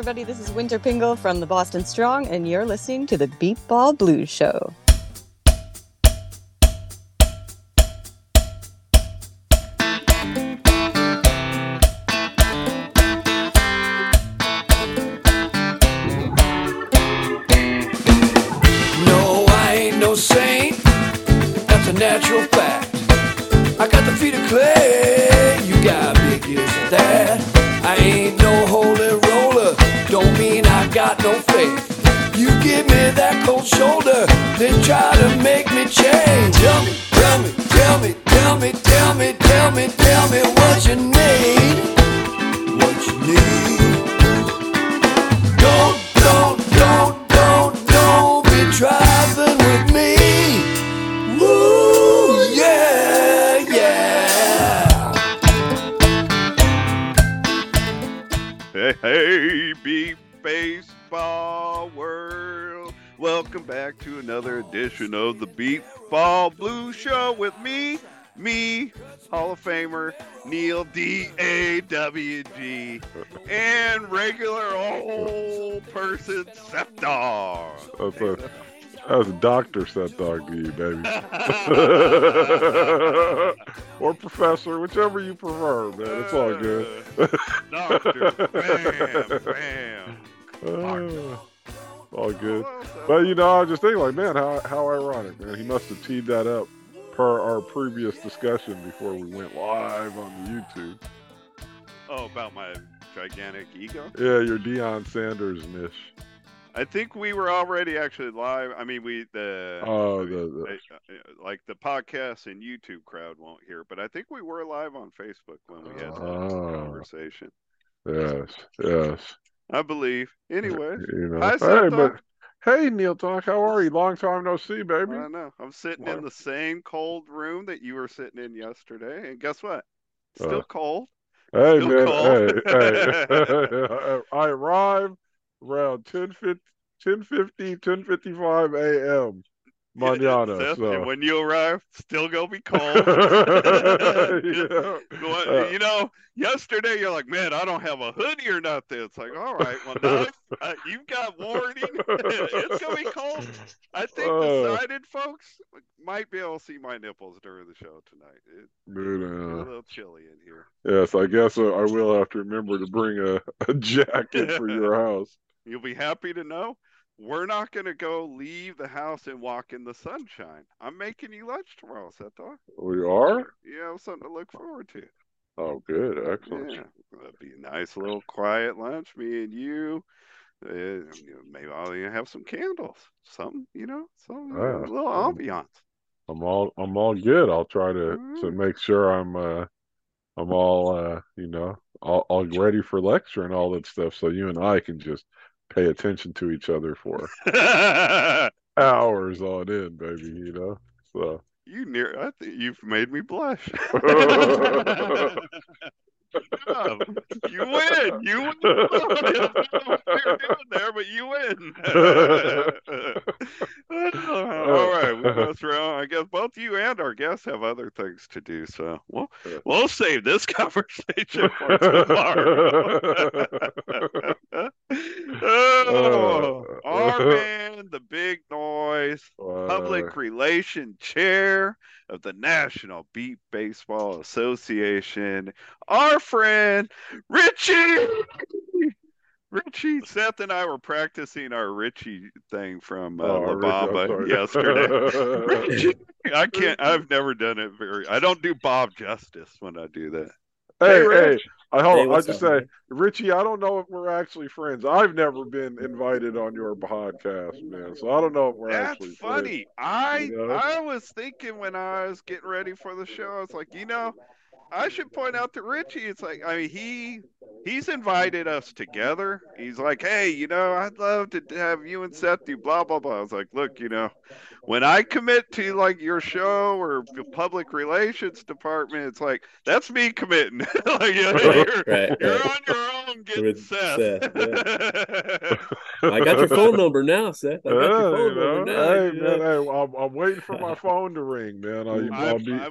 everybody. This is Winter Pingle from the Boston Strong, and you're listening to the Beepball Blues Show. Neil D A W G, and regular old person Septar. That's a that's a doctor Seth Dog to you, baby. or professor, whichever you prefer, man. It's all good. Doctor, bam, bam. Uh, all good. But you know, I was just thinking, like, man, how how ironic, man. He must have teed that up per our previous discussion before we went live on the YouTube. Oh, about my gigantic ego? Yeah, your Deion Sanders niche. I think we were already actually live. I mean, we the Oh, the, the uh, like the podcast and YouTube crowd won't hear, but I think we were live on Facebook when we had that Oh. conversation. yes, yes. I believe. Anyway, You know, Hi, hey, but. Hey, Neil Talk, how are you? Long time no see, baby. I know I'm sitting in the same cold room that you were sitting in yesterday, and guess what? Still Uh, cold. Hey Still man, cold. hey, hey. I arrived around 10 1050, 1055 a.m. Manana. Seth, So. and when you arrive, still gonna be cold. Yeah. Uh, you know, yesterday you're like, man, I don't have a hoodie or nothing. It's like, all right, well, now uh, you've got warning. it's gonna be cold. I think Uh. the sighted folks might be able to see my nipples during the show tonight. It, it's a little chilly in here. yes, I guess uh, I will have to remember to bring a, a jacket for your house. You'll be happy to know we're not gonna go leave the house and walk in the sunshine. I'm making you lunch tomorrow, Seto. We are? You have something to look forward to. Oh, good. Excellent. Yeah, that'd be a nice little quiet lunch, me and you. Uh, maybe I'll even have some candles, something, you know, some Ah. little ambiance. I'm all I'm all good. I'll try to to make sure I'm uh I'm all uh you know all, all ready for lecture and all that stuff so you and I can just pay attention to each other for hours on end, baby, you know. So you near, I think you've made me blush. You win. You win. I don't know what you're doing there, but you win. Oh. All right, we go through. I guess both you and our guests have other things to do, so we'll we'll save this conversation for tomorrow. oh, our man, the big noise, public relation chair of the National Beep Baseball Association, our friend Richie. Richie, Seth and I were practicing our Richie thing from uh, Oh, La Bamba yesterday. Richie, I can't. I've never done it very. I don't do Bob justice when I do that. Hey, Hey, hey, Rich. I hold Hey, on. I just up, say, man? Richie, I don't know if we're actually friends. I've never been invited on your podcast, man. So I don't know if we're That's actually That's funny. I You know? I was thinking when I was getting ready for the show, I was like, you know, I should point out to Richie. It's like, I mean, he he's invited us together. He's like, hey, you know, I'd love to have you and Seth do blah blah blah. I was like, look, you know, when I commit to like your show or the public relations department, it's like that's me committing. like, you know, you're, Right, you're right. on your own getting With Seth. Seth, I got your phone number now, Seth. I got Yeah, your phone you know? number now. Hey, you man, hey, I'm, I'm waiting for my phone to ring, man. I, I, I'll be. I,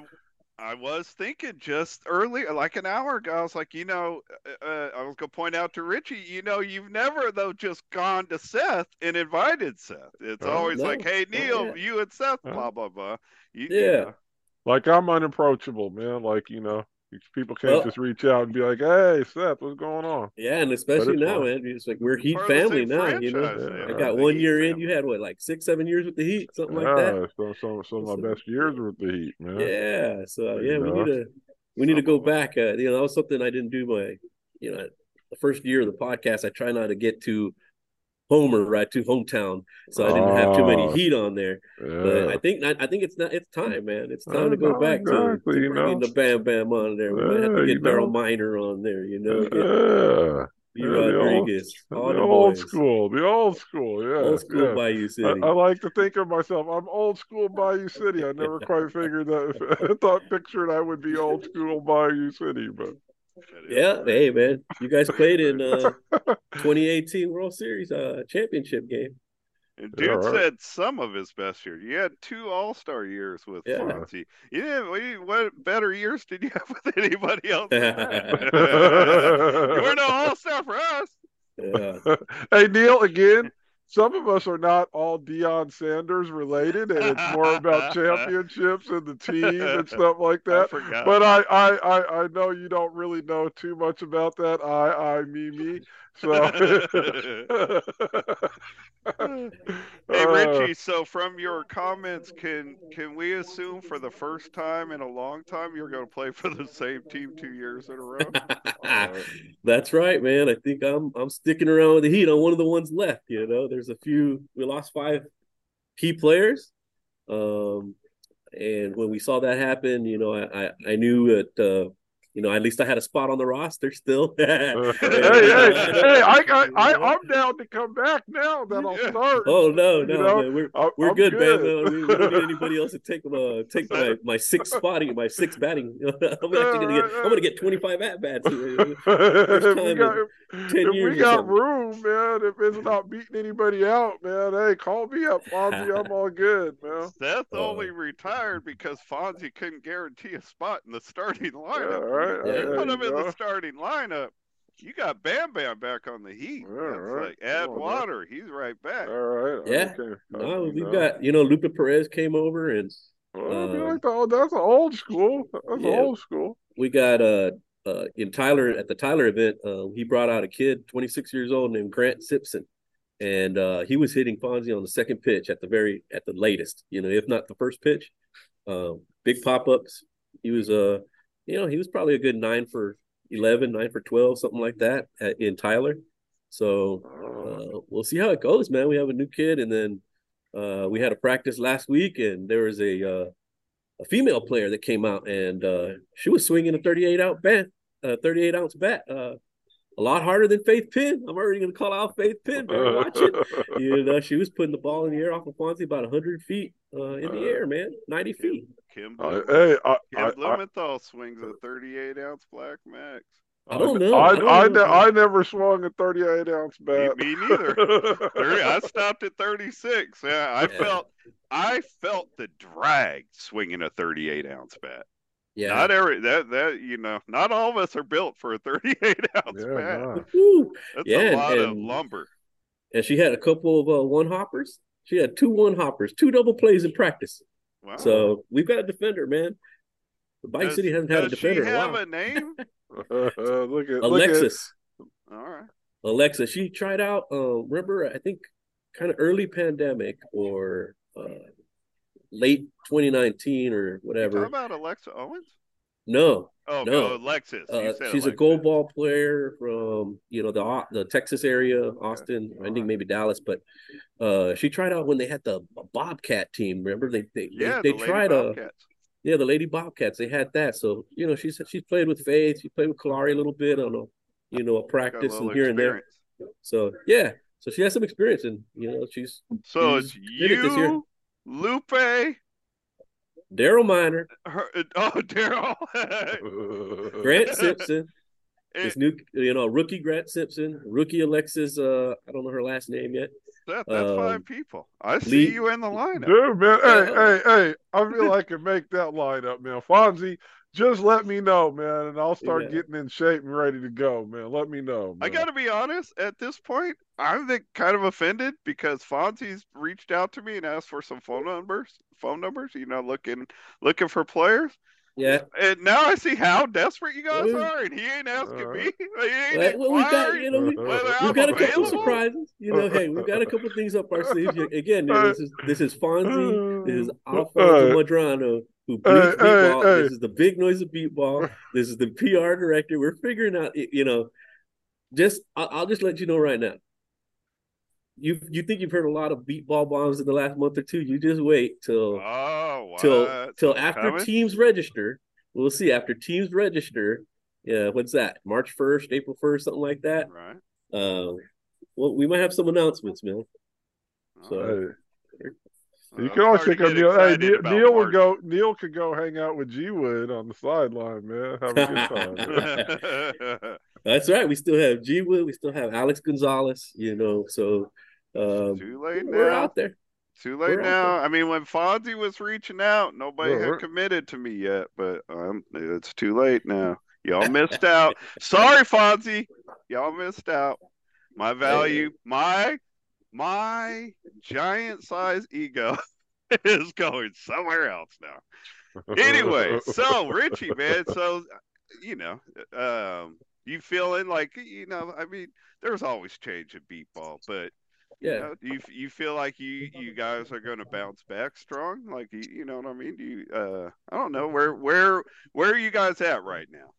I was thinking just earlier, like an hour ago, I was like, you know, uh, uh, I was gonna point out to Richie, you know, you've never though just gone to Seth and invited Seth. It's Oh, always no, like, hey not Neil, yet. you and Seth, blah blah blah. You, you Yeah. know. Like I'm unapproachable, man. Like you know, people can't Well- just reach out and be like, "Hey, Seth, what's going on?" Yeah, and especially now, fun. man. It's like we're Heat Part of the family now. You know, Yeah. I got one year in. You had what, like six, seven years with the Heat, something like that. so some some of my best years were with the Heat, man. Yeah. So yeah, you we go. need to we need to go back. Uh, you know, that was something I didn't do my, you know, the first year of the podcast. I try not to get to Homer, right, to hometown, so I didn't have too many Oh. Heat on there. But I think I think it's not. It's time, man. It's time Uh, to go no, back to, exactly, to you bringing know. the Bam Bam on there. We might have to get Daryl. Miner on there. You know, get yeah. B. yeah, the old- Rodriguez, The all the old school, the old school, yeah. old school yeah. Bayou City. I like to think of myself. I'm old school Bayou City. I never quite figured that. I thought pictured I would be old school Bayou City, but yeah, hey man, you guys played in uh 2018 World Series uh championship game. And dude right. said some of his best years. You had two All Star years with Yeah. Fonzie. You didn't. What, what better years did you have with anybody else? you were no All Star for us. Yeah. hey Neil, again, some of us are not all Deion Sanders related, and it's more about championships and the team and stuff like that. forgot. But I, I, I, I know you don't really know too much about that. I, I, me, me. So, Hey Uh, Richie, so from your comments, can can we assume for the first time in a long time you're going to play for the same team two years in a row? That's right, man. I think I'm I'm sticking around with the Heat. I'm one of the ones left. You know, there's a few. We lost five key players, um, and when we saw that happen, you know, I I, I knew that uh, you know at least I had a spot on the roster still. hey, hey, hey! I, I, I, I'm down to come back now that I'll Yeah. start. Oh no, You no, know, man. We're I- we're I'm good, man. We, we don't need anybody else to take uh take my my six spotting, my six batting. I'm actually gonna get I'm gonna get 25 at bats. if we time got, in if, 10 if years we got room, man, if it's not beating anybody out, man, hey, call me up, Fonzie. I'm all good, man. Seth Oh. only retired because Fonzie couldn't guarantee a spot in the starting Yeah, lineup. all right. Yeah. You put him in the starting lineup. You got Bam Bam back on the Heat. Yeah, That's right. like add Come on, man. water. He's right back. All right. Yeah. Okay. No, we've know. got you know Lupe Perez came over and Well, I feel um, like the, oh, that's old school. That's yeah. old school. we got uh uh in Tyler at the Tyler event, uh he brought out a kid, 26 years old, named Grant Simpson. And uh he was hitting Fonzie on the second pitch at the very at the latest, you know, if not the first pitch. Um, big pop-ups. He was uh you know, he was probably a good nine for 11, nine for 12, something like that at, in Tyler. So Oh, uh, we'll see how it goes, man. We have a new kid, and then uh, we had a practice last week, and there was a uh, a female player that came out, and uh, she was swinging a 38 out bat, uh, 38 ounce bat, uh, a lot harder than Faith Penn. I'm already going to call out Faith Penn. Better watch it. You know, she was putting the ball in the air off of Fonzie about 100 feet uh, in the air, man, 90 feet. Kim, I, Blumen- hey, I, Kim I, I, swings a 38 ounce black max. I don't know. I, I don't I, know. ne- I never swung a 38 ounce Me, bat. me neither. 30, I stopped at 36. Yeah, I Yeah. felt I felt the drag swinging a 38 ounce bat. Yeah. Not every that that you know, not all of us are built for a 38 ounce yeah, bat. That's Yeah, a lot of and- lumber. And she had a couple of uh, one hoppers. She had two one hoppers, two double plays in practice. Wow. So we've got a defender, man. The Bike Does- City hasn't had a does defender She in a have while. a name? look at look at Alexis. All right. Alexa, she tried out. Uh, remember, I think kind of early pandemic or uh, late 2019 or whatever. about Alexa Owens? No, Oh No. no, Alexis. Uh, she's a goal ball player from you know the the Texas area, Austin. I think maybe Dallas, but uh, she tried out when they had the Bobcat team. Remember they they Yeah, they, the they tried a yeah the Lady Bobcats. They had that, so you know she's she's played with Faith. She played with Kalari a little bit on a you know a a practice little and here and there. So yeah, so she has some experience, and you know she's So She's it's did this year. you, Lupe, Daryl Miner, her, oh Daryl, Grant Simpson, this new you know rookie Grant Simpson, rookie Alexis. Uh, I don't know her last name yet. That, that's Um, five people. I see Lee- you in the lineup. Dude, man, hey, Yeah. hey, hey, I feel I can make that lineup, man. Fonzie, just let me know, man, and I'll start Yeah. getting in shape and ready to go, man. Let me know. I got to be honest. At this point, I'm the, kind of offended because Fonzie's reached out to me and asked for some phone numbers. Phone numbers, you know, looking looking for players. Yeah. And now I see how desperate you guys Yeah. are, and he ain't asking Uh, me. He ain't Well, well, we got you know we, we've got a couple available. surprises. You know, hey, we've got a couple things up our sleeves. You- Again, you know, this is this is Fonzie, this is uh, Alfonso uh, Madrano, who uh, bleeds hey, beepball. hey. This is the big noise of beepball. This is the PR director. We're figuring out, you know, just I'll, I'll just let you know right now. You you think you've heard a lot of beep ball bombs in the last month or two? You just wait till Oh, till till after coming? teams register. We'll see after teams register. Yeah, what's that? March first, April first, something like that. Right. Um, well, we might have some announcements, man. So- Alright. Hey, you I'm can always starting think of get Neil. Hey, Neil, Neil would go. Neil could go hang out with G Wood on the sideline, man. Have a good time. That's right. We still have G Wood. We still have Alex Gonzalez. You know, so um, Too late we're now. out there. Too late We're now. I mean, when Fonzie was reaching out, nobody Well, had we're- committed to me yet, but um, it's too late now. Y'all missed out. Sorry, Fonzie. Y'all missed out. My value, my my giant size ego is going somewhere else now. Anyway, so Richie, man, so you know, um, you feeling like you know, I mean, there's always change in beep ball, but you Yeah. know, do you you feel like you you guys are going to bounce back strong? Like you, you know what I mean? Do you uh I don't know where where where are you guys at right now?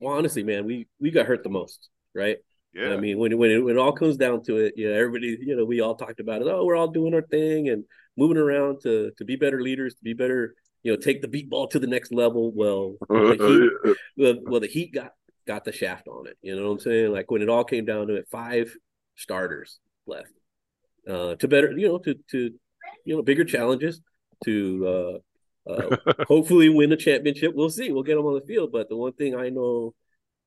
Well, honestly, man, we we got hurt the most, right? Yeah. I mean, when it- when it, when it all comes down to it, you know, everybody, you know, we all talked about it. Oh, we're all doing our thing and moving around to to be better leaders, to be better, you know, take the beep ball to the next level. Well, the Heat, well, well, the Heat got got the shaft on it. You know what I'm saying? Like when it all came down to it, five starters left uh, to better, you know, to to you know bigger challenges to uh, uh, hopefully win a championship. We'll see. We'll get them on the field. But the one thing I know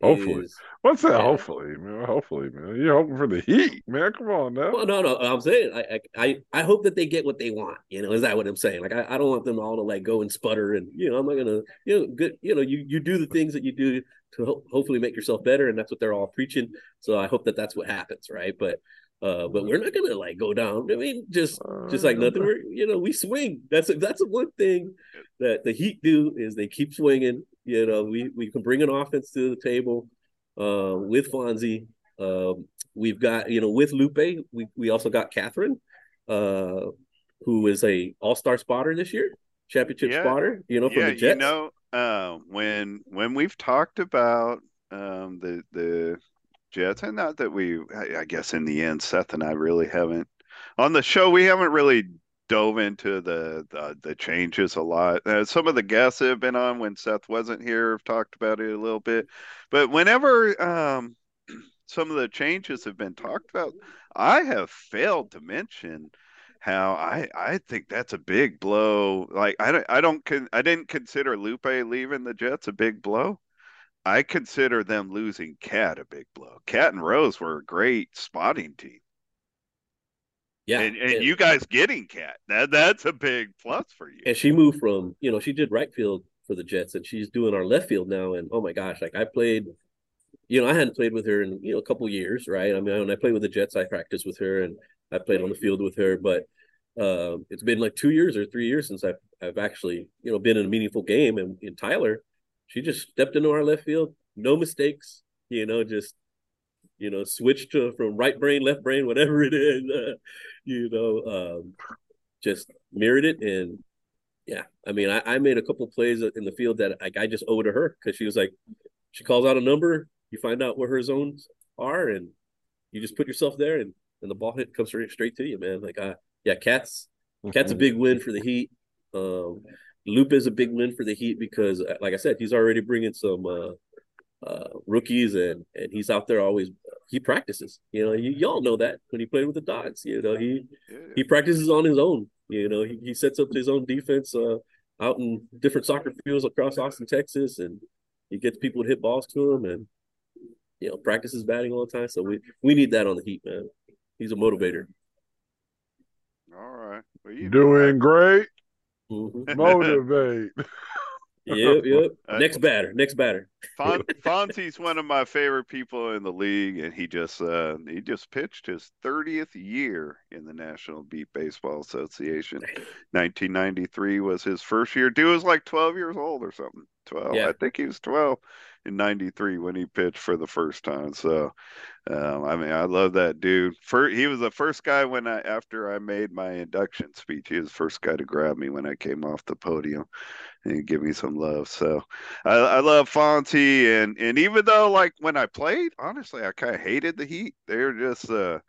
Hopefully. is What's that? Yeah. Hopefully, man. Hopefully, man. You're hoping for the Heat, man. Come on now. Well, no, no. I'm saying I, I, I, hope that they get what they want. You know, is that what I'm saying? Like, I, I don't want them all to like go and sputter, and you know, I'm not gonna, you know, good. You know, you you do the things that you do to ho- hopefully make yourself better, and that's what they're all preaching. So I hope that that's what happens, right? But, uh, but we're not gonna like go down. I mean, just just like nothing. We're, you know, we swing. That's a, that's one thing that the Heat do is they keep swinging. You know, we we can bring an offense to the table uh, with Fonzie. Um, we've got you know with Lupe, we we also got Catherine, uh, who is a All Star spotter this year, championship Yeah. spotter. You know from yeah, the Jets. you know, uh, when when we've talked about um, the the Jets, and not that we, I, guess in the end, Seth and I really haven't on the show. We haven't really dove into the the, the changes a lot. Uh, some of the guests have been on when Seth wasn't here have talked about it a little bit, but whenever um, some of the changes have been talked about, I have failed to mention how I I think that's a big blow. Like I don't I don't con, I didn't consider Lupe leaving the Jets a big blow. I consider them losing Cat a big blow. Cat and Rose were a great spotting team, yeah, and, and you guys getting Cat that that's a big plus for you. and she moved from you know she did right field for the Jets, and she's doing our left field now. And oh my gosh, like I played. You know, I hadn't played with her in you know a couple years, right? I mean, when I played with the Jets, I practiced with her and I played on the field with her. But uh, it's been like two years or three years since I've I've actually you know been in a meaningful game. And in Tyler, she just stepped into our left field, no mistakes. You know, just you know switched to from right brain, left brain, whatever it is. Uh, you know, um, just mirrored it and yeah, I mean, I, I made a couple plays in the field that I, I just owe to her because she was like, she calls out a number, you find out where her zones are, and you just put yourself there, and, and the ball hit comes straight, straight to you, man. Like, uh, yeah, Cat's Cat's a big win for the Heat. Um, Lupe is a big win for the Heat because, uh, like I said, he's already bringing some uh, uh, rookies, and and he's out there always. He practices, you know. You y'all know that when he played with the Dogs, you know, he he practices on his own. You know, he, he sets up his own defense uh, out in different soccer fields across Austin, Texas, and he gets people to hit balls to him, and you know, practices batting all the time. So we we need that on the Heat, man. He's a motivator. All right. Well, you Doing great. Mhm. Motivate. Yep, yep. Next batter, next batter. Fon- Fonzie's one of my favorite people in the league, and he just uh, he just pitched his 30th year in the National Beep Baseball Association. 1993 was his first year. Dude was like 12 years old or something. 12. Yeah. I think he was 12 in 93 when he pitched for the first time. So, um, I mean, I love that dude. For he was the first guy when I after I made my induction speech. He was the first guy to grab me when I came off the podium and give me some love. So I, I love Fonzie and and even though like when I played, honestly, I kind of hated the Heat. They're just uh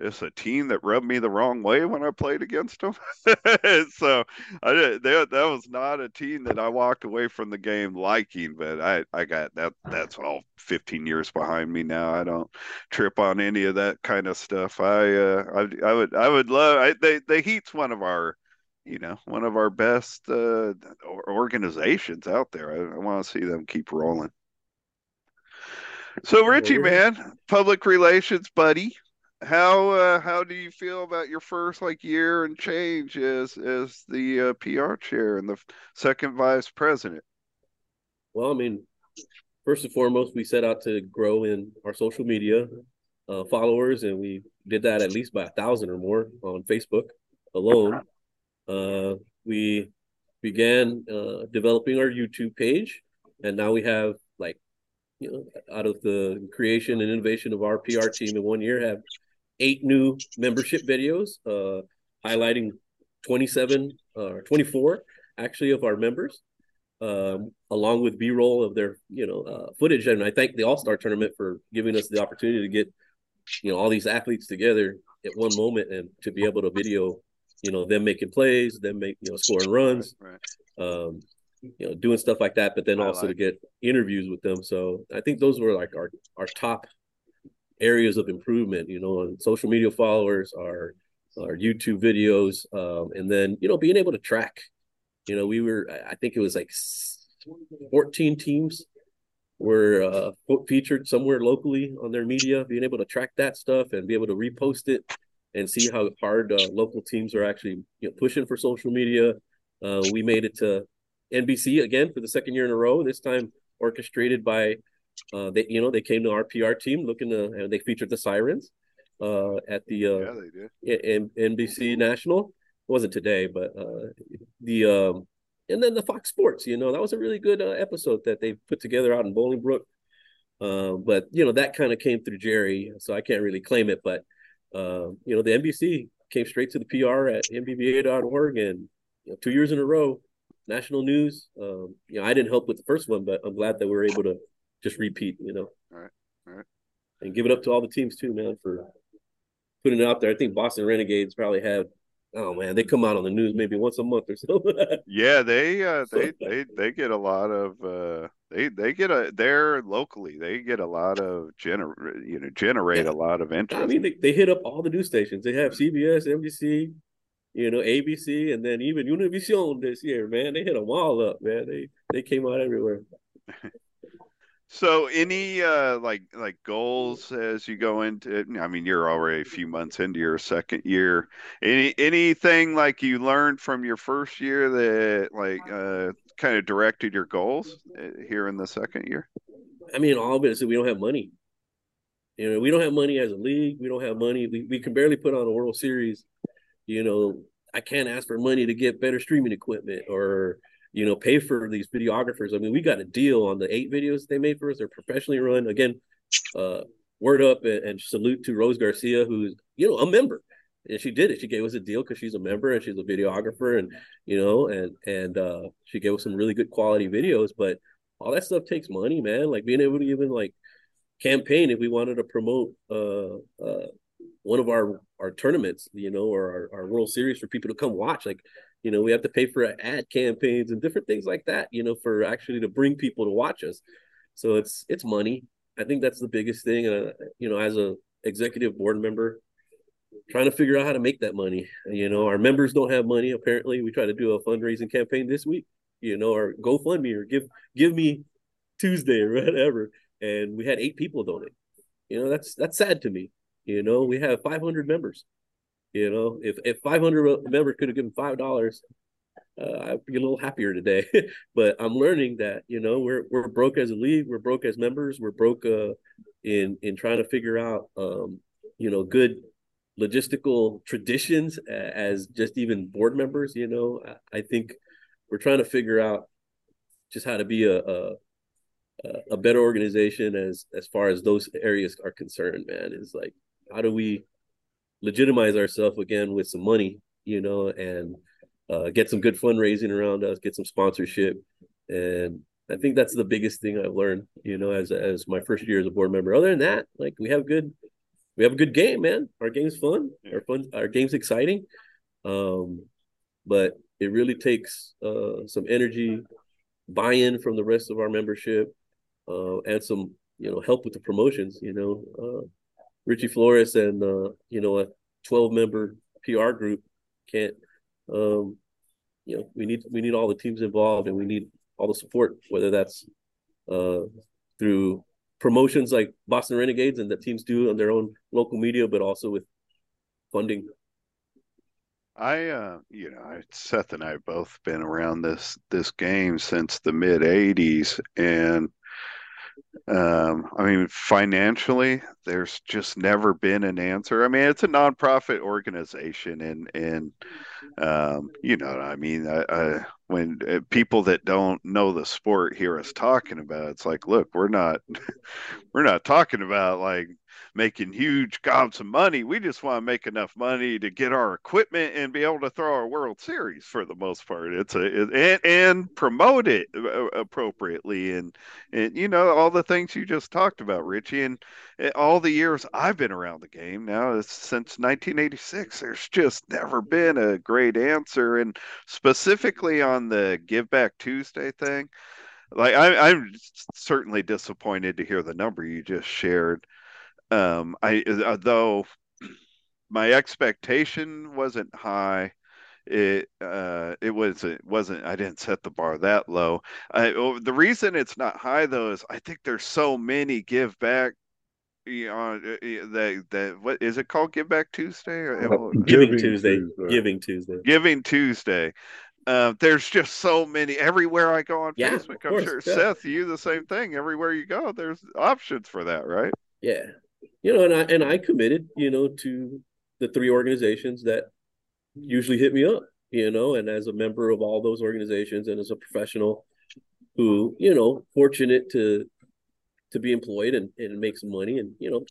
just a team that rubbed me the wrong way when I played against them. so I did, they, that was not a team that I walked away from the game liking. But I I got that that's all 15 years behind me now. I don't trip on any of that kind of stuff. I uh I I would I would love I, they the Heat's one of our you know one of our best uh, organizations out there. I, I want to see them keep rolling. So Richie, man, public relations buddy, how uh, how do you feel about your first like year and change as as the uh, PR chair and the second vice president? Well, I mean, first and foremost, we set out to grow in our social media uh, followers, and we did that at least by a thousand or more on Facebook alone. Uh, we began uh, developing our YouTube page, and now we have like, you know, out of the creation and innovation of our PR team in one year, have eight new membership videos uh, highlighting 27 or 24 actually of our members um, along with b-roll of their you know uh, footage and i thank the all-star tournament for giving us the opportunity to get you know all these athletes together at one moment and to be able to video you know them making plays them make you know scoring runs Right, right. um, you know, doing stuff like that, but then I also like to get interviews with them. So I think those were like our our top areas of improvement. You know, on social media followers, our our YouTube videos, um, and then you know being able to track. You know, we were I think it was like fourteen teams were uh, featured somewhere locally on their media. Being able to track that stuff and be able to repost it and see how hard uh, local teams are actually you know, pushing for social media. Uh, we made it to NBC again for the second year in a row. This time orchestrated by, uh, they you know they came to our PR team looking to and they featured the Sirens uh, at the uh, Yeah, they did. N- NBC National. It wasn't today, but uh, the um, and then the Fox Sports. You know that was a really good uh, episode that they put together out in Bolingbrook. Uh, but you know that kind of came through Jerry, so I can't really claim it. But uh, you know the NBC came straight to the PR at nbba.org, and you know, two years in a row, national news. Um, you know I didn't help with the first one, but I'm glad that we were able to just repeat. You know, Right, right. and give it up to all the teams too, man, for putting it out there. I think Boston Renegades probably have. Oh man, they come out on the news maybe once a month or so. Yeah, they uh they they they get a lot of uh they they get a they're locally they get a lot of gener you know generate Yeah. a lot of interest. I mean, they, they hit up all the news stations. They have CBS, NBC, you know, ABC, and then even Univision this year, man. They hit them all up, man. They they came out everywhere. So any uh like like goals as you go into I mean you're already a few months into your second year. Any anything like you learned from your first year that like uh kind of directed your goals uh, here in the second year? I mean, all of it is that we don't have money. You know, we don't have money as a league. We don't have money. We, we can barely put on a World Series. You know, I can't ask for money to get better streaming equipment or, you know, pay for these videographers. I mean, we got a deal on the eight videos they made for us. They're professionally run. Again, uh, word up and, and salute to Rose Garcia, who's, you know, a member. And she did it. She gave us a deal because she's a member and she's a videographer and, you know, and, and, uh, she gave us some really good quality videos, but all that stuff takes money, man. Like being able to even like campaign if we wanted to promote uh uh one of our our tournaments, you know, or our, our World Series for people to come watch. Like, you know, we have to pay for ad campaigns and different things like that, you know, for actually to bring people to watch us. So it's it's money. I think that's the biggest thing. And uh, you know, as a executive board member, trying to figure out how to make that money. You know, our members don't have money. Apparently, we try to do a fundraising campaign this week. You know, or GoFundMe or give give me Tuesday or whatever, and we had eight people donate. You know, that's that's sad to me. You know, we have 500 members. You know, if if 500 members could have given five dollars, uh, I'd be a little happier today. but I'm learning that you know we're we're broke as a league, we're broke as members, we're broke uh, in in trying to figure out um, you know good logistical traditions as just even board members. You know, I, I think we're trying to figure out just how to be a, a a better organization as as far as those areas are concerned. Man, is like how do we legitimize ourselves again with some money, you know, and uh, get some good fundraising around us, get some sponsorship, and I think that's the biggest thing I've learned, you know, as as my first year as a board member. Other than that, like we have good, we have a good game, man. Our game's fun. Our fun. Our game's exciting. Um, but it really takes uh, some energy, buy-in from the rest of our membership, uh, and some you know help with the promotions. You know, uh, Richie Flores and uh, you know a 12 member PR group can't. Um, you know, we need we need all the teams involved, and we need all the support, whether that's uh, through promotions like Boston Renegades and that teams do on their own local media, but also with funding. I, uh, you know, Seth and I have both been around this this game since the mid '80s, and um, I mean, financially, there's just never been an answer. I mean, it's a nonprofit organization, and and um, you know, I mean, I, I, when uh, people that don't know the sport hear us talking about, it, it's like, look, we're not, we're not talking about like making huge gobs of money. We just want to make enough money to get our equipment and be able to throw our World Series for the most part. It's a it, and, and promote it uh, appropriately and and you know all the things you just talked about, Richie, and, all the years I've been around the game now since 1986. There's just never been a great answer, and specifically on the Give Back Tuesday thing. Like I, I'm certainly disappointed to hear the number you just shared um, I uh, though my expectation wasn't high. It uh, it was it wasn't I didn't set the bar that low. I, oh, the reason it's not high though is I think there's so many give back you know, uh, that that what is it called? Give Back Tuesday or Giving, Giving Tuesday. Tuesday. Giving Tuesday. Giving Tuesday. Uh, there's just so many everywhere I go on yeah, Facebook. I'm course, sure yeah. Seth, you the same thing. Everywhere you go, there's options for that, right? Yeah, you know, and I and I committed, you know, to the three organizations that usually hit me up, you know, and as a member of all those organizations and as a professional who, you know, fortunate to to be employed and, and make some money and you know,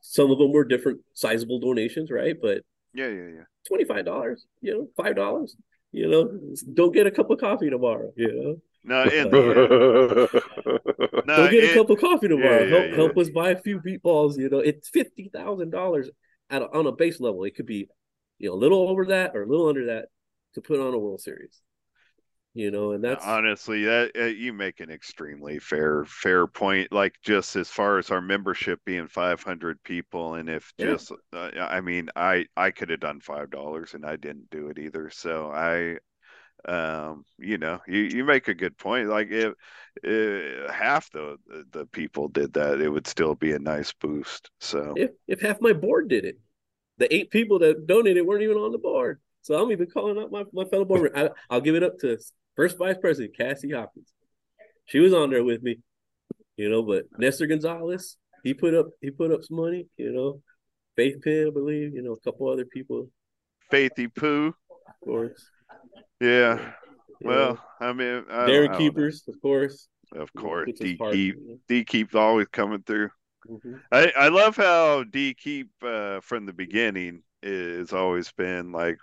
some of them were different sizable donations, right? But yeah, yeah, yeah. Twenty five dollars, you know, five dollars. You know, don't get a cup of coffee tomorrow, you know. No, and, no, go get a cup of coffee tomorrow. Yeah, yeah, help, yeah. us buy a few beep balls. You know, it's fifty thousand dollars at on a base level. It could be, you know, a little over that or a little under that to put on a World Series. You know, and that's honestly that uh, you make an extremely fair fair point. Like just as far as our membership being five hundred people, and if just, uh, I mean, I I could have done five dollars and I didn't do it either. So I um, you know, you, you make a good point. Like if, if half the the people did that, it would still be a nice boost. So if if half my board did it, the eight people that donated weren't even on the board. So I'm even calling out my, my fellow board. I, I'll give it up to first vice president Cassie Hopkins. She was on there with me, you know. But Nestor Gonzalez, he put up he put up some money, you know. Faith Penn, I believe, you know, a couple other people. Faithy Pooh, of course. Yeah. Well, I mean, I Darren Keepers, of course. Of course, D Keep D Keep's always coming through. Mm-hmm. I I love how D Keep uh, from the beginning is always been like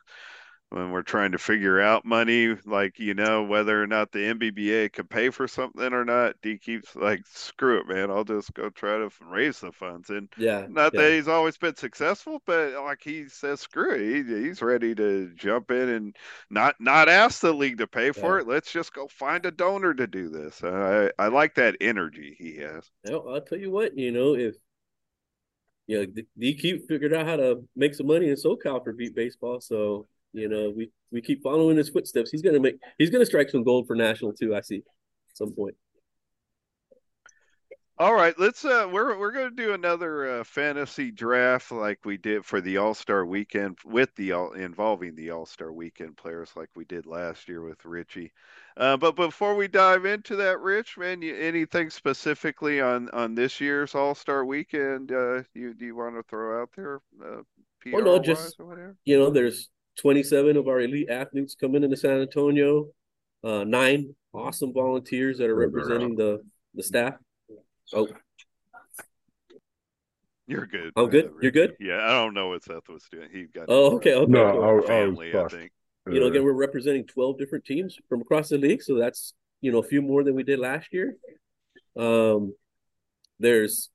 when we're trying to figure out money, like you know whether or not the NBBA can pay for something or not. D keeps like, screw it, man. I'll just go try to raise the funds. And yeah, not yeah. that he's always been successful, but like he says, screw it. He, he's ready to jump in and not not ask the league to pay for yeah. it. Let's just go find a donor to do this. I I like that energy he has. Well, I'll tell you what, you know, if you know, D keep figured out how to make some money in SoCal for beep baseball, so you know, we we keep following his footsteps. He's gonna make he's gonna strike some gold for national too. I see, at some point. All right, let's uh we're we're going to do another uh, fantasy draft like we did for the All-Star weekend with the all involving the All-Star weekend players like we did last year with Richie. Uh, but before we dive into that, Rich, man, you, anything specifically on on this year's All-Star weekend uh you do you want to throw out there uh Oh no, just you know, there's 27 of our elite athletes coming into San Antonio. Uh, nine awesome volunteers that are representing the the staff. Oh, you're good. Oh, good. You're good. Yeah, I don't know what Seth was doing. He got. Oh, okay. Okay. No, family. I, I, think. You know, again, we're representing 12 different teams from across the league, so that's you know a few more than we did last year. Um, there's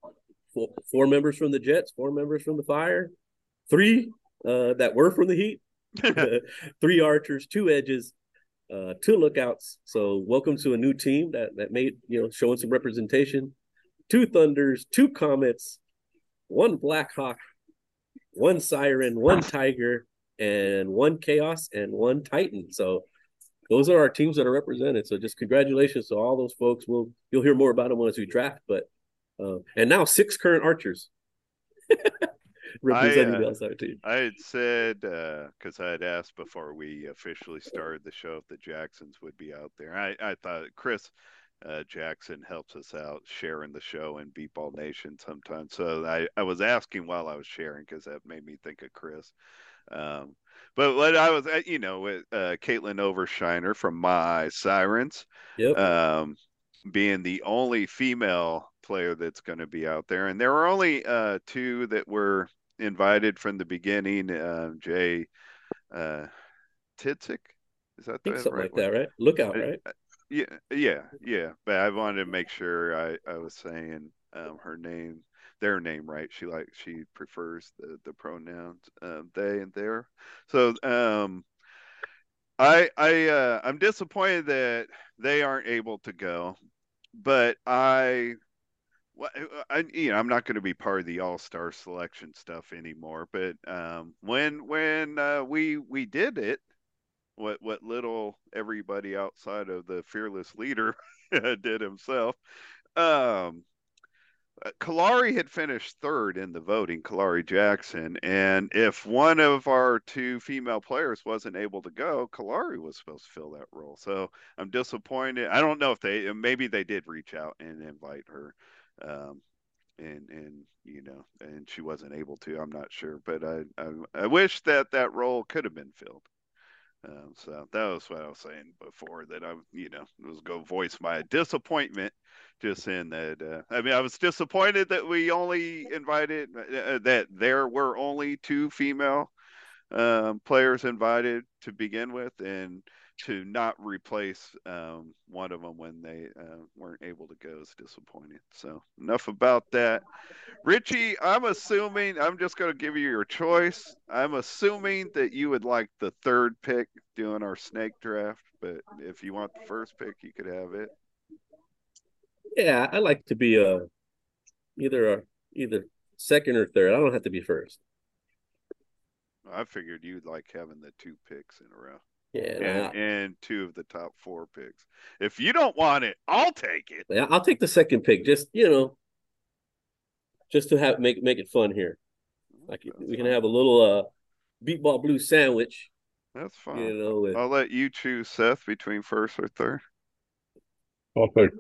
four, four members from the Jets, four members from the Fire, three uh, that were from the Heat, three archers, two edges, uh, two lookouts. So welcome to a new team that that made you know showing some representation. Two thunders, two comets, one Blackhawk, one siren, one tiger, and one chaos and one titan. So those are our teams that are represented. So just congratulations to all those folks. We'll you'll hear more about them once we draft. But uh, and now six current archers. representing I, uh, the team. I had said because uh, I had asked before we officially started the show if the Jacksons would be out there. I, I thought Chris uh, Jackson helps us out sharing the show in Beepball Nation sometimes. So I, I was asking while I was sharing because that made me think of Chris. Um, but what I was, uh, you know, with uh, Caitlin Overshiner from My Sirens, yep. um, being the only female player that's going to be out there, and there were only uh, two that were invited from the beginning. Uh, Jay uh, Tidzik, is that the something right like that, right? Lookout, right? yeah, yeah, yeah. But I wanted to make sure I, I was saying um, her name, their name right. She like she prefers the the pronouns uh, they and their. So um, I I uh, I'm disappointed that they aren't able to go, but I well, I, you know, I'm not going to be part of the All Star selection stuff anymore. But um, when when uh, we we did it, what what little everybody outside of the fearless leader did himself, um, uh, Kalari had finished third in the voting, Kalari Jackson, and if one of our two female players wasn't able to go, Kalari was supposed to fill that role. So I'm disappointed. I don't know if they maybe they did reach out and invite her um, and and you know, and she wasn't able to. I'm not sure, but I I, I wish that that role could have been filled. Um, so that was what I was saying before that I, you know, was go voice my disappointment just in that. Uh, I mean, I was disappointed that we only invited uh, that there were only two female um, players invited to begin with, and to not replace um, one of them when they uh, weren't able to go is disappointing. So enough about that. Richie, I'm assuming I'm just going to give you your choice. I'm assuming that you would like the third pick doing our snake draft, but if you want the first pick, you could have it. Yeah, I like to be a either a either second or third. I don't have to be first. I figured you'd like having the two picks in a row. Yeah, and, and, two of the top four picks. If you don't want it, I'll take it. Yeah, I'll take the second pick. Just you know, just to have make make it fun here. Like That's we can have a little uh beepball blue sandwich. That's fine. You know, with... I'll let you choose Seth between first or third. I'll take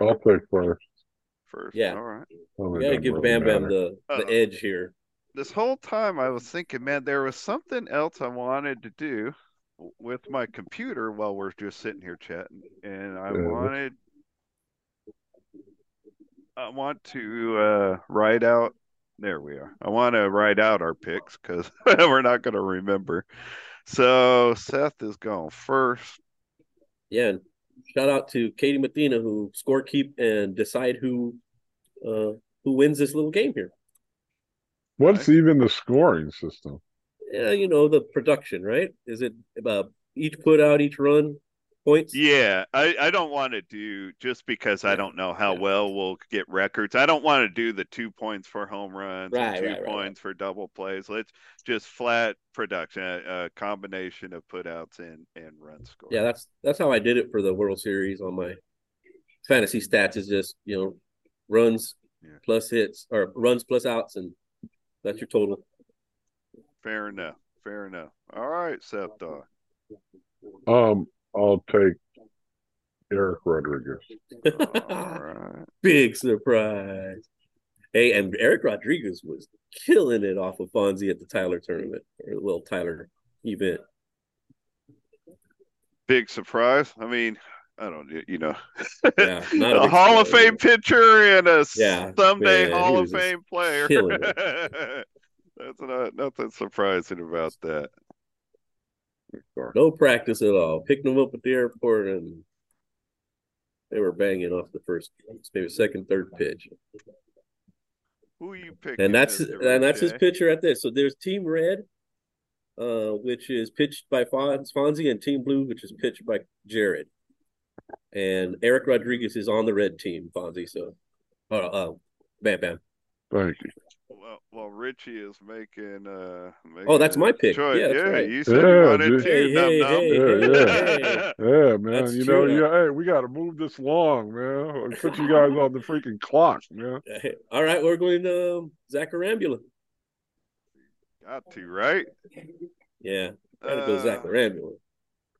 I'll take first. First. Yeah. All right. You gotta give Bam Bam the, the edge here. This whole time I was thinking, man, there was something else I wanted to do with my computer while we're just sitting here chatting, and I yeah. wanted I want to uh, write out. There we are. I want to write out our picks because we're not going to remember. So Seth is going first. Yeah, shout out to Katie Mathena who score keep and decide who uh, who wins this little game here. What's right. even the scoring system? Yeah, you know, the production, right? Is it about each put out, each run points? Yeah, I, I don't want to do just because I don't know how well we'll get records. I don't want to do the two points for home runs, right, two right, points right. for double plays. Let's just flat production, a, a combination of putouts and and run score. Yeah, that's that's how I did it for the World Series on my fantasy stats. Is just you know runs Yeah. plus hits or runs plus outs, and that's your total. Fair enough. Fair enough. All right, Seth Dog. Um, I'll take Eric Rodriguez. All right. Big surprise. Hey, and Eric Rodriguez was killing it off of Fonzie at the Tyler tournament or the little Tyler event. Big surprise. I mean, I don't, you know, Yeah, not a a Hall of. Fame pitcher and a Yeah, someday man, Hall of Fame player. That's not nothing surprising about that. No practice at all. Picked them up at the airport and they were banging off the first, maybe second, third pitch. Who are you picking? And that's and that's his pitcher at this. So there's Team Red, uh, which is pitched by Fonz, Fonzie, and Team Blue, which is pitched by Jared. And Eric Rodriguez is on the red team, Fonzie. So, uh, uh Bam Bam. Thank you. Well, well, Richie is making. uh making Oh, that's my his pick. choice. Yeah, that's yeah, right. you said Yeah, you wanted dude. to. Hey, num hey, hey, Yeah, hey, Yeah, man. That's you true, know, though. yeah, hey, we got to move this long, man. Put you guys on the freaking clock, man. All right, we're going to um, Zach Arambula. Got to right. Yeah, gotta go Zach Uh,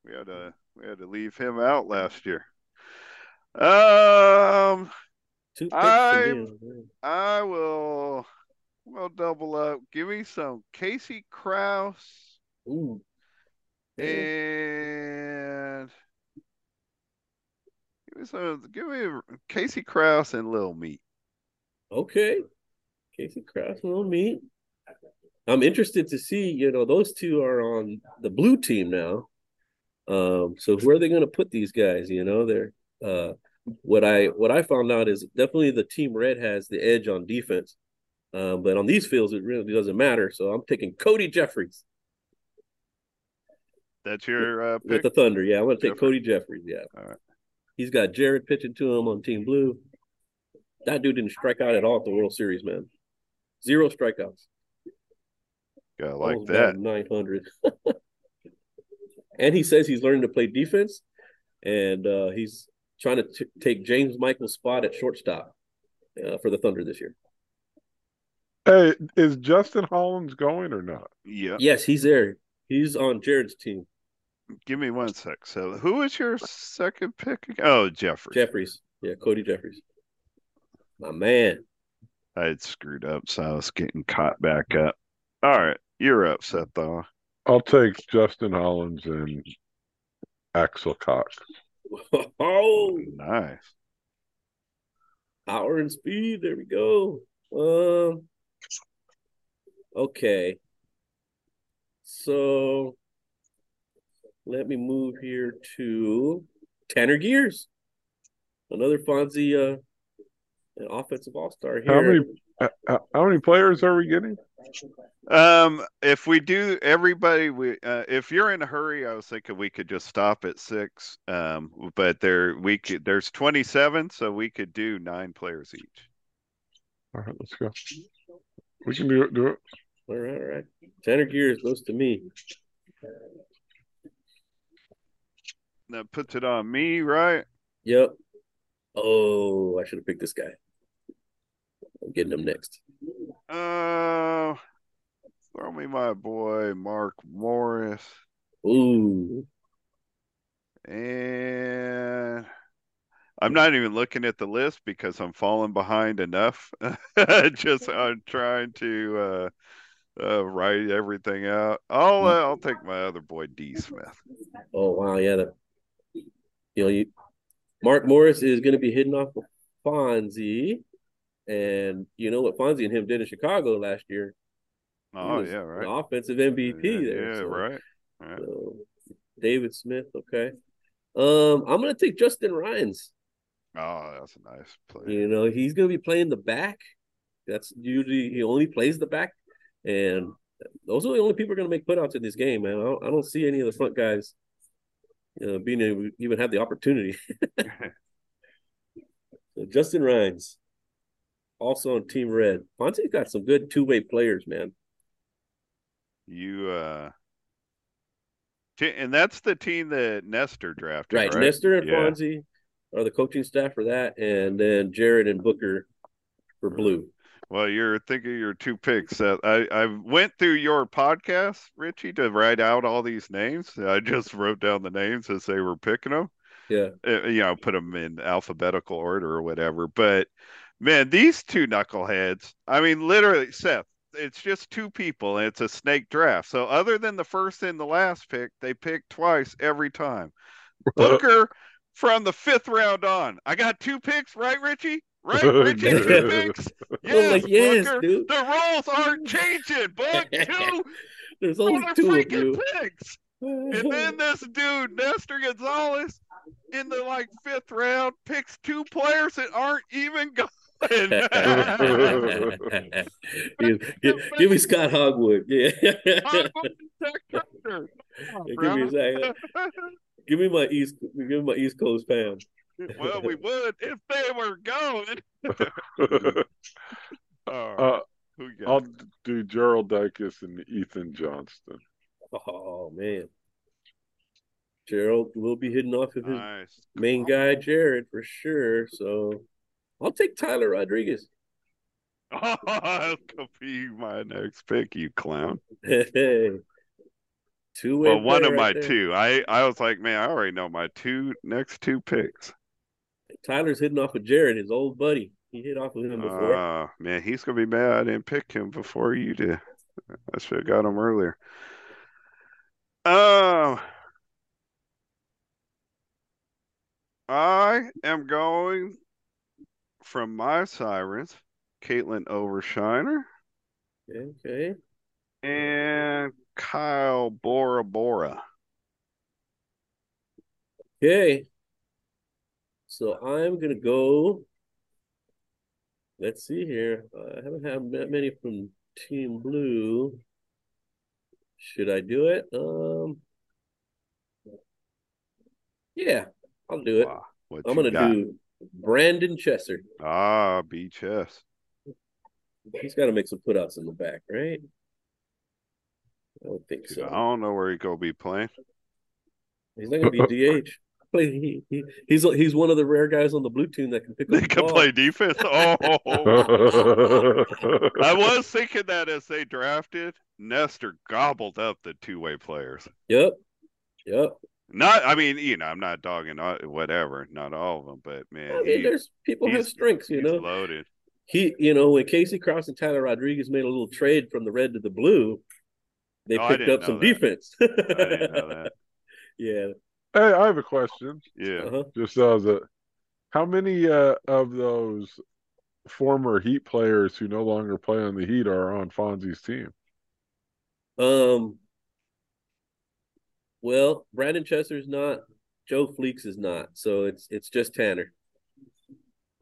We had to we had to leave him out last year. Um, Two I- I will. We'll double up. Give me some Casey Kraus Ooh. And give me some. Give me Casey Kraus and Lil Meat. Okay. Casey Kraus will meet. I'm interested to see, you know, those two are on the blue team now. Um, so where are they gonna put these guys? You know, they're uh what I what I found out is definitely the team red has the edge on defense. Um, but on these fields it really doesn't matter. So I'm taking Cody Jeffries That's your uh, with the Thunder. Yeah, I'm gonna take Jeffries. Cody Jeffries. Yeah. All right. He's got Jared pitching to him on Team Blue. That dude didn't strike out at all at the World Series, man. Zero strikeouts. Gotta like Almost that. 900. and he says he's learning to play defense, and uh, he's trying to t- take James Michael's spot at shortstop uh, for the Thunder this year. Hey, is Justin Hollins going or not? Yeah. Yes, he's there. He's on Jared's team, Give me one sec. So, who was your second pick? again? Oh, Jeffrey. Jeffries. Yeah, Cody Jeffries. My man. I had screwed up, so I was getting caught back up. All right, you're upset Though. I'll take Justin Hollins and Axel Cox. Oh, Nice. power and speed. There we go. Um. Okay. So let me move here to Tanner Gears, another Fonzie, uh, an offensive all star here. How many uh, uh, how many players are we getting? Um, if we do everybody, we uh, if you're in a hurry, I was thinking we could just stop at six. Um, but there we could there's 27, so we could do nine players each. All right, let's go. We can do it. Do it. All right, all right. Tanner Gears goes to me. That puts it on me, right? Yep. Oh, I should have picked this guy. I'm getting him next. Uh, throw me my boy Mark Morris. Ooh. And I'm not even looking at the list because I'm falling behind enough. Just I'm trying to uh, uh, write everything out. I'll uh, I'll take my other boy D Smith. Oh wow, yeah. The, you know, you Mark Morris is going to be hitting off of Fonzie, and you know what Fonzie and him did in Chicago last year. Oh yeah, right. offensive MVP yeah, there. Yeah, so- right. right. so, David Smith, okay. Um, I'm gonna take Justin Rhines. Oh, that's a nice play. You know, he's gonna be playing the back. That's usually he only plays the back, and those are the only people who are gonna make putouts in this game, man. I don't, I don't see any of the front guys, being able to even have the opportunity. So Justin Rhines, also on Team Red. Fonzie's got some good two way players, man. You uh, and that's the team that Nestor drafted, Right, right? Nestor and Yeah. Fonzie are the coaching staff for that, and then Jared and Booker for blue. Well, you're thinking your two picks. Uh, I I went through your podcast, Richie, to write out all these names. I just wrote down the names as they were picking them. Yeah. Uh, you know, put them in alphabetical order or whatever. But man, these two knuckleheads. I mean, literally, Seth. It's just two people, and it's a snake draft. So, other than the first and the last pick, they pick twice every time. Booker from the fifth round on. I got two picks, right, Richie? Right, Richie? Two picks. Yes, like, yes, Booker. dude. The rules aren't changing, but Two There's only two of freaking you. picks. And then this dude, Nestor Gonzalez, in the like fifth round, picks two players that aren't even going. give, give, give me Scott Hogwood. Yeah. I'm going to Zach Carter. Come on, give me. Zach. Give me my East. Give me my East Coast fam. well, we would if they were going. All right. uh, Who you got? I'll do Gerald Dykes and Ethan Johnston. Oh man, Gerald will be hitting off of his nice. main guy, Jared, for sure. So I'll take Tyler Rodriguez. Oh, that could be my next pick, you clown. Two. Well, one of my two. I I was like, man, I already know my two next two picks. Tyler's hitting off of Jared, his old buddy. He hit off of him before. Uh, man, he's gonna be mad I didn't pick him before you did. I should have got him earlier. Um, I am going from my sirens, Caitlin Overshiner okay. and Kyle Bora Bora. Okay. So I'm gonna go. Let's see here. I haven't had that many from Team Blue. Should I do it? Um. Yeah, I'll do it. Wow, I'm gonna got? do Brandon Chester. Ah, B Chess. He's got to make some putouts in the back, right? I don't think I so. I don't know where he gonna be playing. He's not gonna be DH. Play. He, he, he's he's one of the rare guys on the blue team that can pick up. They the can ball. play defense. Oh, I was thinking that as they drafted, Nestor gobbled up the two-way players. Yep. Yep. Not, I mean, you know, I'm not dogging all- whatever, not all of them, but man, I mean, he- there's people have strengths, you he's know. loaded. He, you know, when Casey Kraus and Tyler Rodriguez made a little trade from the red to the blue, they Oh, picked up some that. defense. I didn't know that. yeah. Hey, I have a question. Yeah, Uh-huh. Just as a, how many uh, of those former Heat players who no longer play on the Heat are on Fonzie's team? Um. Well, Brandon Chester's not. Joe Fleeks is not. So it's it's just Tanner.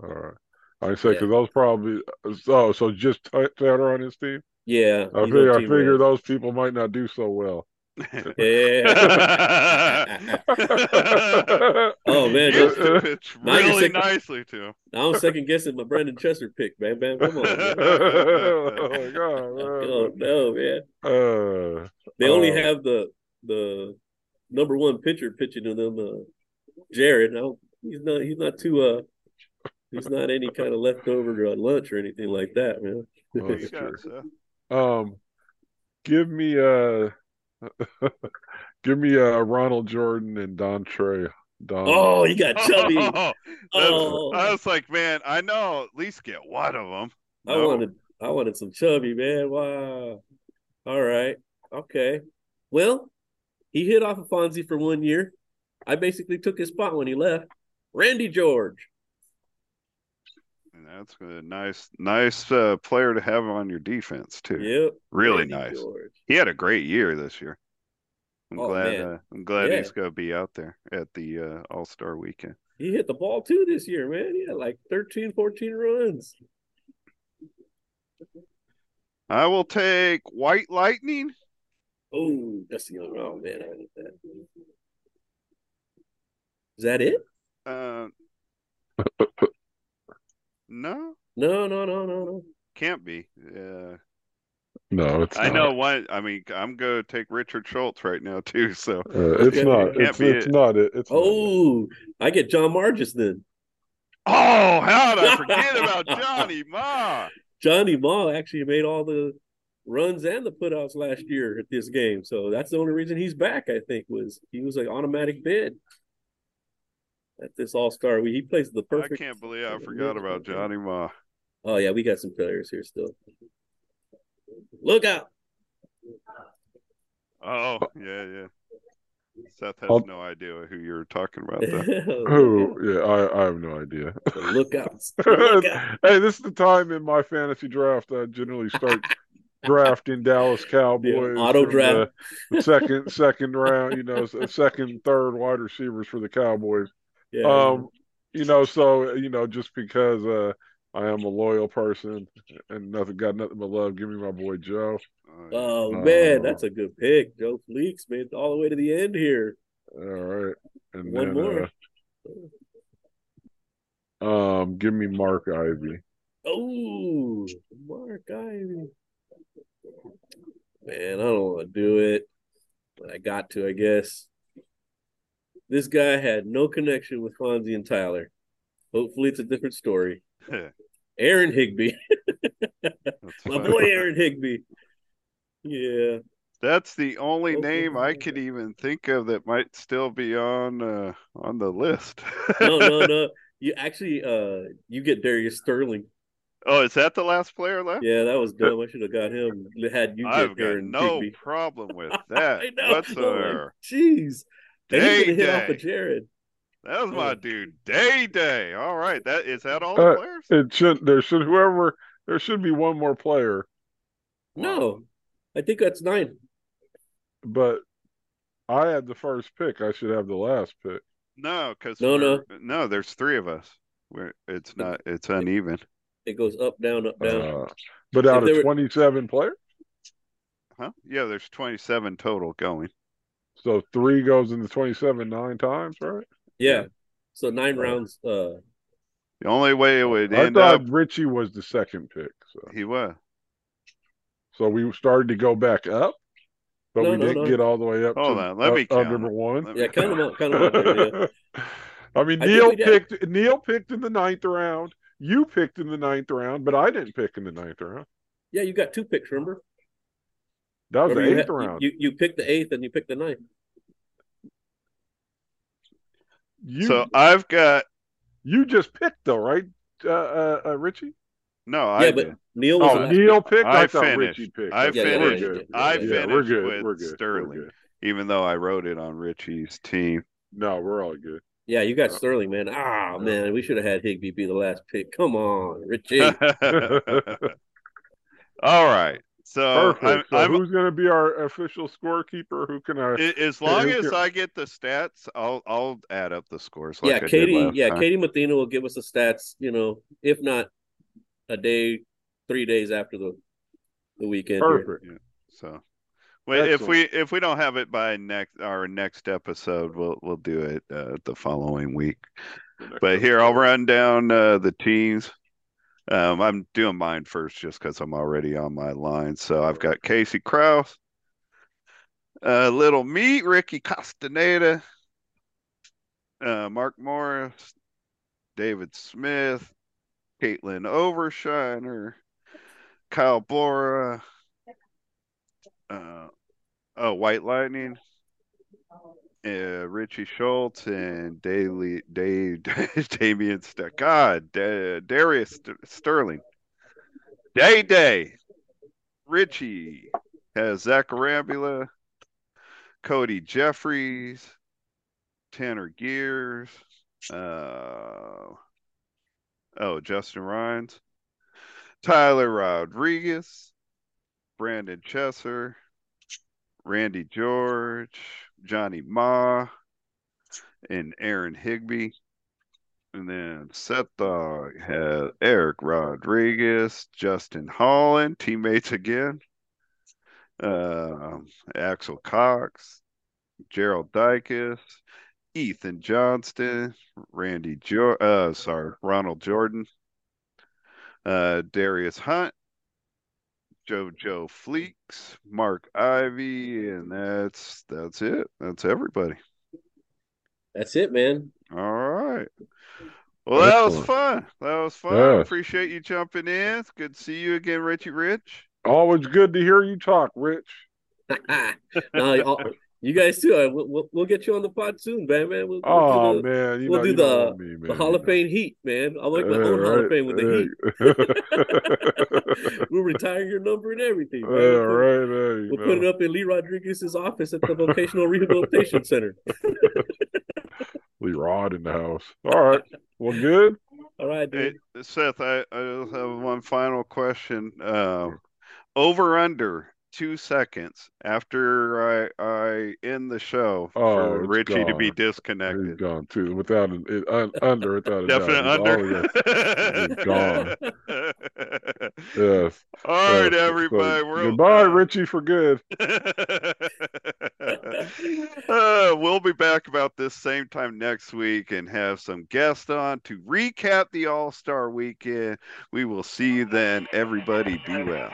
All right. I say Yeah. because those probably so so just Tanner on his team. Yeah. I figure I figure those people might not do so well. Yeah. Oh, man, You used uh, to pitch really sick- nicely too. Now I'm second guessing my Brandon Chester pick, man. Man, come on. Man. oh my god! Oh no, man. Uh, They only Oh. have the the number one pitcher pitching to them, uh, Jared. Now he's not he's not too uh he's not any kind of leftover uh, lunch or anything like that, man. Oh, You that's got true. Seth. um, give me uh, give me uh Ronald Jordan and Don Trey. Don. Oh, you got chubby. Oh, Oh. I was like, man, I know I'll at least get one of them. I wanted I wanted some chubby, man. Wow. All right. Okay. Well, he hit off of Fonzie for one year. I basically took his spot when he left. Randy George. And that's a nice, nice uh, player to have on your defense too. Yep. really Randy nice. George. He had a great year this year. I'm Oh, glad. Uh, I'm glad Yeah. he's going to be out there at the uh, All Star Weekend. He hit the ball too this year, man. He had like 13, 14 runs. I will take White Lightning. Oh, that's the only oh man, I need that. Is that it? Uh, no, No, no, no, no, no. can't be. Uh, No, it's I not. know why. I mean, I'm going to take Richard Schultz right now too. So Uh, it's Okay. not. Can't It's, it's it. not it. It's not. Oh, I get John Margis then. Oh, how did I forget about Johnny Ma? Johnny Ma actually made all the runs and the putouts last year at this game. So that's the only reason he's back, I think, was he was an automatic bid at this All Star. He plays the perfect. I can't believe I forgot about Johnny Ma. Oh yeah, we got some players here still. Look out! Oh yeah, yeah. Seth has I'll- no idea who you're talking about. Though. Oh, yeah, I, I have no idea. Look out! Look out! hey, this is the time in my fantasy draft I generally start drafting Dallas Cowboys. auto draft. the second second round, you know, second, third wide receivers for the Cowboys. Yeah. Um, you know, so you know, just because uh I am a loyal person and nothing got nothing but love, give me my boy Joe. oh man, uh, that's a good pick. Joe Fleeks made it all the way to the end here. All right. And One then more. uh, um give me Mark Ivy. Oh, Mark Ivy. Man, I don't want to do it. But I got to, I guess. This guy had no connection with Fonzie and Tyler. Hopefully, it's a different story. Aaron Higby, my boy Aaron Higby. Yeah, That's the only Okay. name I could even think of that might still be on uh, on the list. no, no, no. You actually, uh, you get Darius Sterling. Oh, is that the last player left? Yeah, that was dumb. I should have got him. Had you I've got Aaron no Higby. problem with that I know. whatsoever. Jeez. And he's Day gonna hit off day. of Jared. That was my dude. Day day. All right. That is that all the Uh, players? It should there should whoever there should be one more player, No, I think that's nine. but I had the first pick. I should have the last pick. No, because No, no. no. There's three of us. We're, it's not. It's uneven. It goes up, down, up, down. Uh, but out If they of were- 27 players, Huh? Yeah. There's 27 total going. So three goes into 27 nine times, right? yeah. So nine rounds. Uh, The only way it would I end thought up, Richie was the second pick. So, he was. so we started to go back up, but No, we no, didn't no. get all the way up Hold to on, let me uh, uh, count number one. Let me yeah, kind of, up, kind of. Up there, yeah. I mean, I Neil picked Neil picked in the ninth round. You picked in the ninth round, but I didn't pick in the ninth round. Yeah, you got two picks. Remember? That was Remember the you eighth had- round. You, you picked the eighth and you picked the ninth. You So I've got you just picked though, right, uh, uh, uh, Richie? no. I yeah, but did. Neil was the Oh, last Neil picked. I, I finished. Richie picked. I Yeah, yeah, finished. We're yeah, good. yeah, I yeah, finished we're good. with we're good. Sterling, We're good. even though I wrote it on Richie's team. No, we're all good. Yeah, you got Yeah. Sterling, man. Ah, man, we should have had Higby be the last pick. Come on, Richie. All right. So Perfect. I'm, so I'm who's going to be our official scorekeeper? Who can I? a- as long as can- I get the stats, I'll I'll add up the scores. Like yeah, I did Katie. last Yeah, time. Katie Mathena will give us the stats. You know, if not a day, three days after the the weekend. here. Perfect. So, well, if we if we don't have it by next our next episode, we'll we'll do it uh, the following week. But here I'll run down uh, the teams. Um, I'm doing mine first just because I'm already on my line. So I've got Casey Kraus, uh, Little Meat, Ricky Castaneda, uh, Mark Morris, David Smith, Caitlin Overshiner, Kyle Bora, uh, oh White Lightning, uh, Richie Schultz and Daily Dave Damian St- God Da- Darius St- Sterling. Day Day. Richie has Zach Arambula, Cody Jeffries, Tanner Gears, uh, oh Justin Rhines, Tyler Rodriguez, Brandon Chester, Randy George, Johnny Ma, and Aaron Higby. And then Seth Dog had Eric Rodriguez, Justin Holland, teammates again. Um, Axel Cox, Gerald Dykus, Ethan Johnston, Randy jo- uh sorry, Ronald Jordan, uh Darius Hunt, JoJo Fleeks, Mark Ivy, and that's that's it. That's everybody. That's it, man. All right. Well, that was fun. That was fun. Yes. Appreciate you jumping in. It's good to see you again, Richie Rich. Always good to hear you talk, Rich. no, y'all- you guys too. Uh, We'll, we'll, we'll get you on the pod soon, man. Man, we'll, we'll Oh do the, man, you we'll know, do you the- me, man. the Hall of Fame Heat, man. I'll make my Yeah, own Hall of Fame with the Heat. We'll retire your number and everything. Man. Yeah, We'll put- right there. You We'll know. put it up in Lee Rodriguez's office at the Vocational Rehabilitation Center. Lee Rod in the house. All right. Well, good. All right, Hey. Seth, I, I just have one final question. Um, over under two seconds after I I end the show Oh, for Richie to be gone. He's disconnected. gone too. Without an it, un, under, without a Definite doubt. Under. He's gone. Yes. All right, yes. everybody. So, goodbye, Richie, for good. uh, we'll be back about this same time next week and have some guests on to recap the All Star weekend. We will see you then. Everybody be well.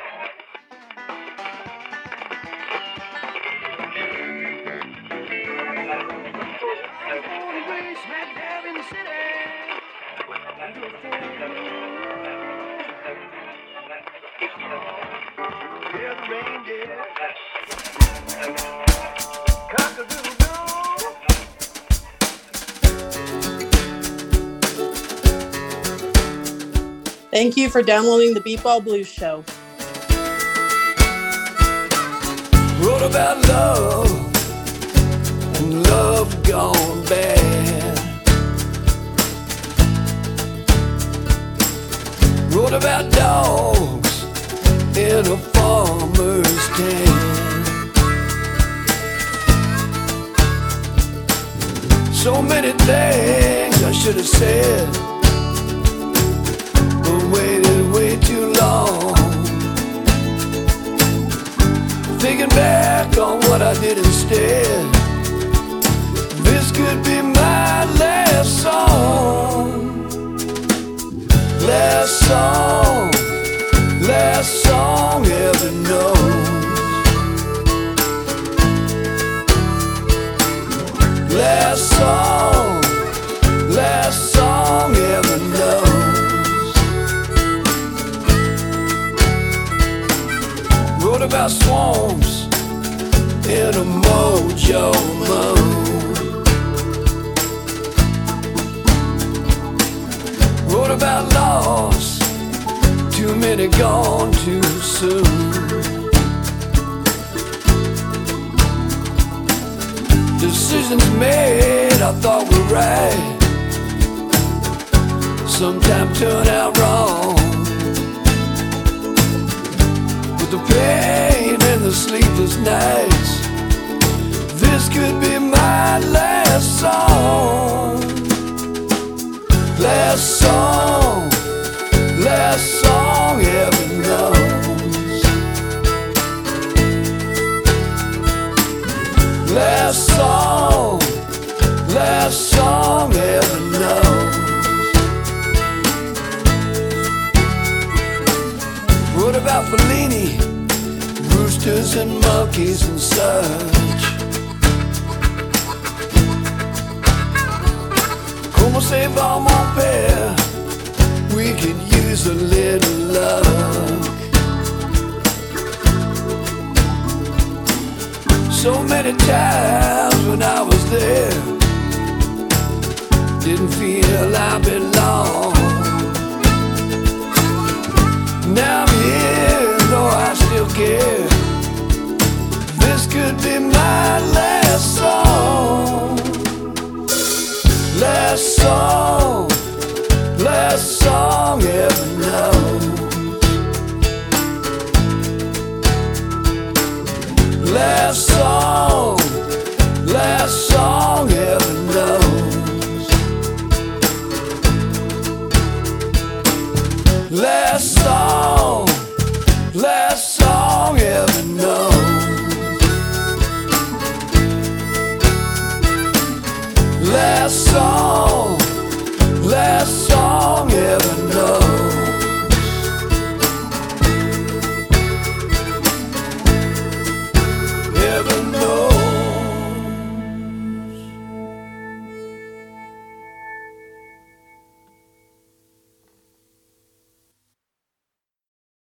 Thank you for downloading the Beepball Blues Show. Wrote about love and love gone bad. Wrote about dogs in a farmer's den. So many things I should have said, Thinking back on what I did instead. This could be my last song. Last song. Last song ever known. Last song. Last song ever knows. Wrote about swamps in a mojo mood. Wrote about loss, too many gone too soon. Decisions made I thought were right, sometimes turn out wrong. The pain and the sleepless nights, this could be my last song. Last song, last song ever knows. Last song, last song ever knows. About Fellini, roosters and monkeys and such? Como se va mon père? We could use a little love. So many times when I was there, didn't feel I belonged. I'm here, though I still care. This could be my last song. Last song, last song ever known. Last song, last song ever knows. Last know. Last song, last song ever known.